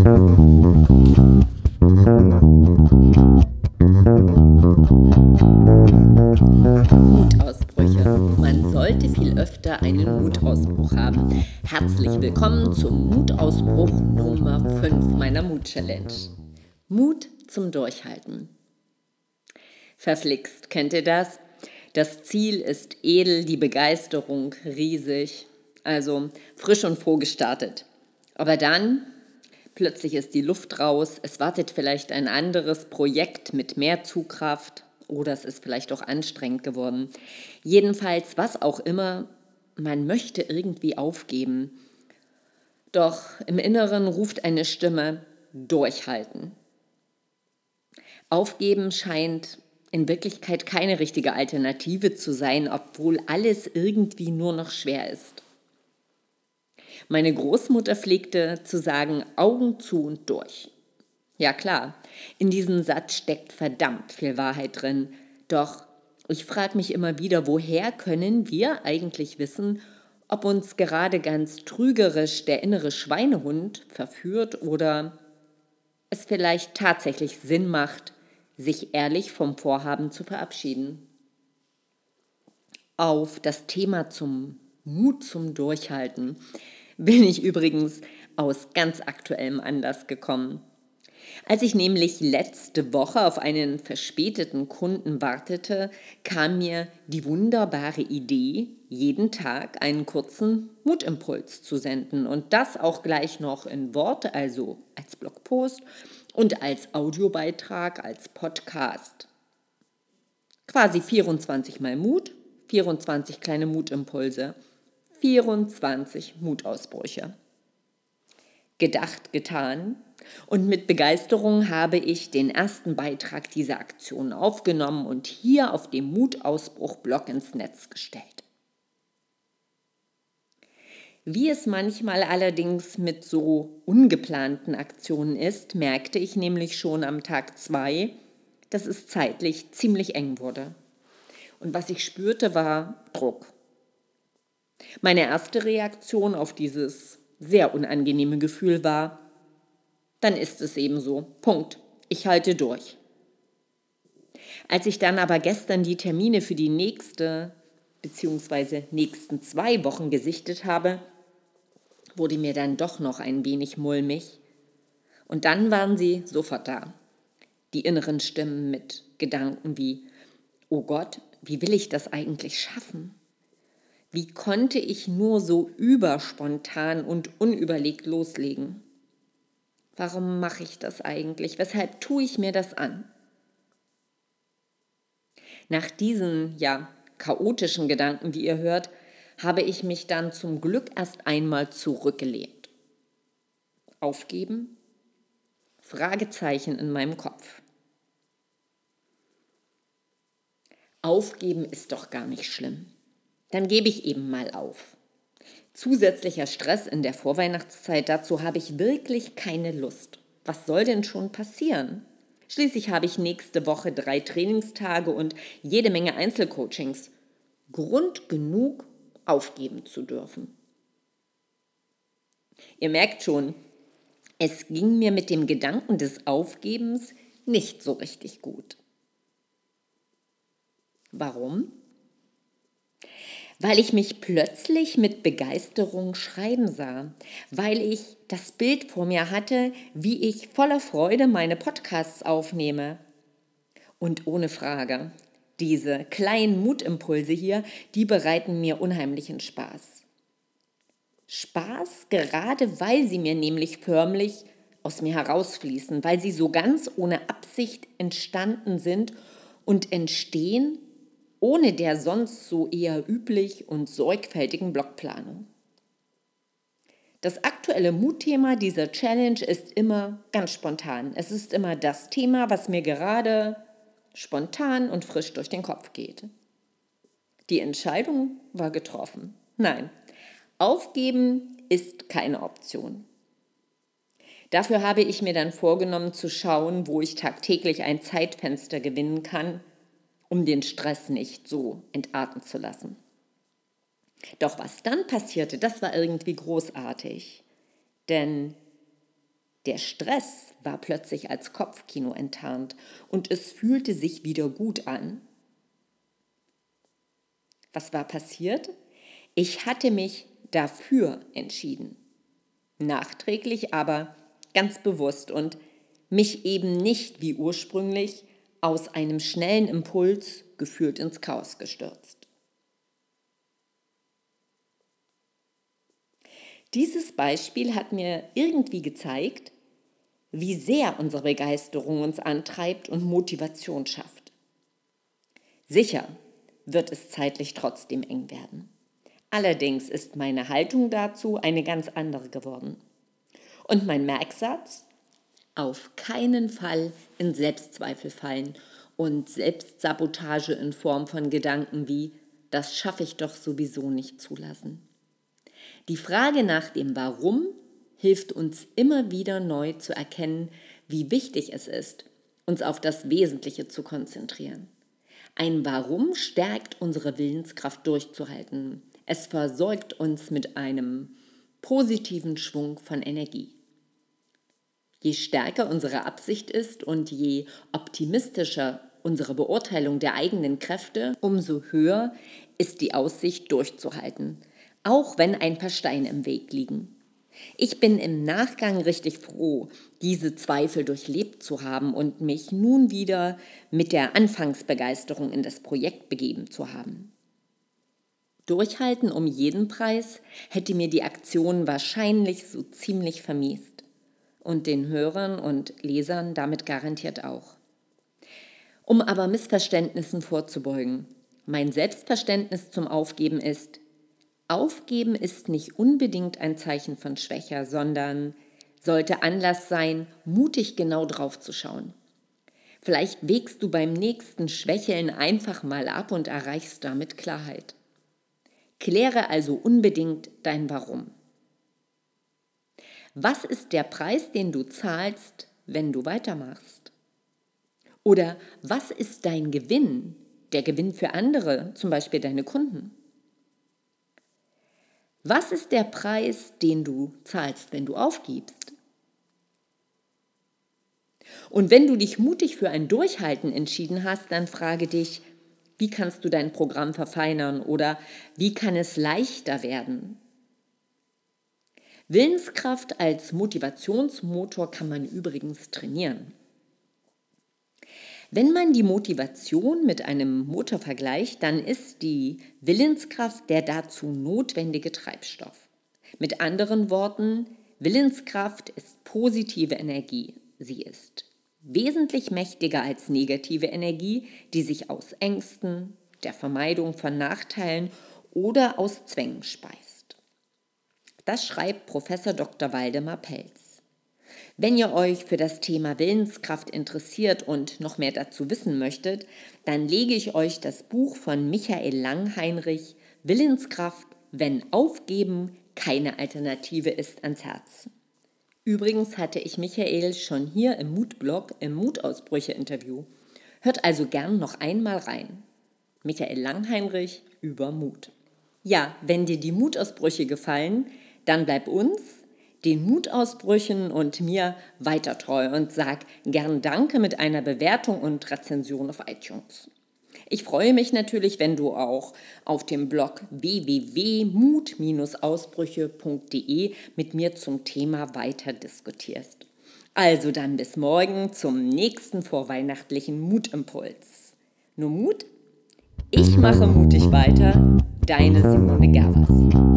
Mutausbrüche. Man sollte viel öfter einen Mutausbruch haben. Herzlich willkommen zum Mutausbruch Nummer 5 meiner Mut-Challenge. Mut zum Durchhalten. Verflixt, kennt ihr das? Das Ziel ist edel, die Begeisterung riesig. Also frisch und froh gestartet. Aber dann Plötzlich ist die Luft raus, es wartet vielleicht ein anderes Projekt mit mehr Zugkraft oder es ist vielleicht auch anstrengend geworden. Jedenfalls, was auch immer, man möchte irgendwie aufgeben. Doch im Inneren ruft eine Stimme, durchhalten. Aufgeben scheint in Wirklichkeit keine richtige Alternative zu sein, obwohl alles irgendwie nur noch schwer ist. Meine Großmutter pflegte zu sagen, Augen zu und durch. Ja klar, in diesem Satz steckt verdammt viel Wahrheit drin. Doch ich frage mich immer wieder, woher können wir eigentlich wissen, ob uns gerade ganz trügerisch der innere Schweinehund verführt oder es vielleicht tatsächlich Sinn macht, sich ehrlich vom Vorhaben zu verabschieden. Auf das Thema zum Mut zum Durchhalten bin ich übrigens aus ganz aktuellem Anlass gekommen. Als ich nämlich letzte Woche auf einen verspäteten Kunden wartete, kam mir die wunderbare Idee, jeden Tag einen kurzen Mutimpuls zu senden und das auch gleich noch in Wort, also als Blogpost und als Audiobeitrag, als Podcast. Quasi 24 mal Mut, 24 kleine Mutimpulse. 24 Mutausbrüche. Gedacht, getan. Und mit Begeisterung habe ich den ersten Beitrag dieser Aktion aufgenommen und hier auf dem Mutausbruch-Blog ins Netz gestellt. Wie es manchmal allerdings mit so ungeplanten Aktionen ist, merkte ich nämlich schon am Tag 2, dass es zeitlich ziemlich eng wurde. Und was ich spürte, war Druck. Meine erste Reaktion auf dieses sehr unangenehme Gefühl war, dann ist es eben so. Punkt. Ich halte durch. Als ich dann aber gestern die Termine für die nächste bzw. nächsten zwei Wochen gesichtet habe, wurde mir dann doch noch ein wenig mulmig. Und dann waren sie sofort da. Die inneren Stimmen mit Gedanken wie, oh Gott, wie will ich das eigentlich schaffen? Wie konnte ich nur so überspontan und unüberlegt loslegen? Warum mache ich das eigentlich? Weshalb tue ich mir das an? Nach diesen, ja, chaotischen Gedanken, wie ihr hört, habe ich mich dann zum Glück erst einmal zurückgelehnt. Aufgeben? Fragezeichen in meinem Kopf. Aufgeben ist doch gar nicht schlimm dann gebe ich eben mal auf. Zusätzlicher Stress in der Vorweihnachtszeit, dazu habe ich wirklich keine Lust. Was soll denn schon passieren? Schließlich habe ich nächste Woche drei Trainingstage und jede Menge Einzelcoachings. Grund genug, aufgeben zu dürfen. Ihr merkt schon, es ging mir mit dem Gedanken des Aufgebens nicht so richtig gut. Warum? Weil ich mich plötzlich mit Begeisterung schreiben sah, weil ich das Bild vor mir hatte, wie ich voller Freude meine Podcasts aufnehme. Und ohne Frage, diese kleinen Mutimpulse hier, die bereiten mir unheimlichen Spaß. Spaß, gerade weil sie mir nämlich förmlich aus mir herausfließen, weil sie so ganz ohne Absicht entstanden sind und entstehen ohne der sonst so eher üblich und sorgfältigen Blockplanung. Das aktuelle Mutthema dieser Challenge ist immer ganz spontan. Es ist immer das Thema, was mir gerade spontan und frisch durch den Kopf geht. Die Entscheidung war getroffen. Nein, aufgeben ist keine Option. Dafür habe ich mir dann vorgenommen zu schauen, wo ich tagtäglich ein Zeitfenster gewinnen kann, um den Stress nicht so entarten zu lassen. Doch was dann passierte, das war irgendwie großartig. Denn Der Stress war plötzlich als Kopfkino enttarnt und es fühlte sich wieder gut an. Was war passiert? Ich hatte mich dafür entschieden. Nachträglich aber ganz bewusst und mich eben nicht wie ursprünglich aus einem schnellen Impuls gefühlt ins Chaos gestürzt. Dieses Beispiel hat mir irgendwie gezeigt, wie sehr unsere Begeisterung uns antreibt und Motivation schafft. Sicher wird es zeitlich trotzdem eng werden. Allerdings ist meine Haltung dazu eine ganz andere geworden. Und mein Merksatz? Auf keinen Fall in Selbstzweifel fallen und Selbstsabotage in Form von Gedanken wie, das schaffe ich doch sowieso nicht zulassen. Die Frage nach dem Warum hilft uns immer wieder neu zu erkennen, wie wichtig es ist, uns auf das Wesentliche zu konzentrieren. Ein Warum stärkt unsere Willenskraft durchzuhalten. Es versorgt uns mit einem positiven Schwung von Energie. Je stärker unsere Absicht ist und je optimistischer unsere Beurteilung der eigenen Kräfte, umso höher ist die Aussicht durchzuhalten, auch wenn ein paar Steine im Weg liegen. Ich bin im Nachgang richtig froh, diese Zweifel durchlebt zu haben und mich nun wieder mit der Anfangsbegeisterung in das Projekt begeben zu haben. Durchhalten um jeden Preis hätte mir die Aktion wahrscheinlich so ziemlich vermiest und den Hörern und Lesern damit garantiert auch. Um aber Missverständnissen vorzubeugen, mein Selbstverständnis zum Aufgeben ist, Aufgeben ist nicht unbedingt ein Zeichen von Schwäche, sondern sollte Anlass sein, mutig genau drauf zu schauen. Vielleicht wägst du beim nächsten Schwächeln einfach mal ab und erreichst damit Klarheit. Kläre also unbedingt dein Warum. Was ist der Preis, den du zahlst, wenn du weitermachst? Oder was ist dein Gewinn, der Gewinn für andere, zum Beispiel deine Kunden? Was ist der Preis, den du zahlst, wenn du aufgibst? Und wenn du dich mutig für ein Durchhalten entschieden hast, dann frage dich, wie kannst du dein Programm verfeinern oder wie kann es leichter werden? Willenskraft als Motivationsmotor kann man übrigens trainieren. Wenn man die Motivation mit einem Motor vergleicht, dann ist die Willenskraft der dazu notwendige Treibstoff. Mit anderen Worten, Willenskraft ist positive Energie. Sie ist wesentlich mächtiger als negative Energie, die sich aus Ängsten, der Vermeidung von Nachteilen oder aus Zwängen speist. Das schreibt Professor Dr. Waldemar Pelz. Wenn ihr euch für das Thema Willenskraft interessiert und noch mehr dazu wissen möchtet, dann lege ich euch das Buch von Michael Langheinrich Willenskraft, wenn Aufgeben keine Alternative ist, ans Herz. Übrigens hatte ich Michael schon hier im Mutblog im Mutausbrüche-Interview. Hört also gern noch einmal rein. Michael Langheinrich über Mut. Ja, wenn dir die Mutausbrüche gefallen, dann bleib uns den Mutausbrüchen und mir weiter treu und sag gern Danke mit einer Bewertung und Rezension auf iTunes. Ich freue mich natürlich, wenn du auch auf dem Blog www.mut-ausbrüche.de mit mir zum Thema weiter diskutierst. Also dann bis morgen zum nächsten vorweihnachtlichen Mutimpuls. Nur Mut? Ich mache mutig weiter. Deine Simone Gervers.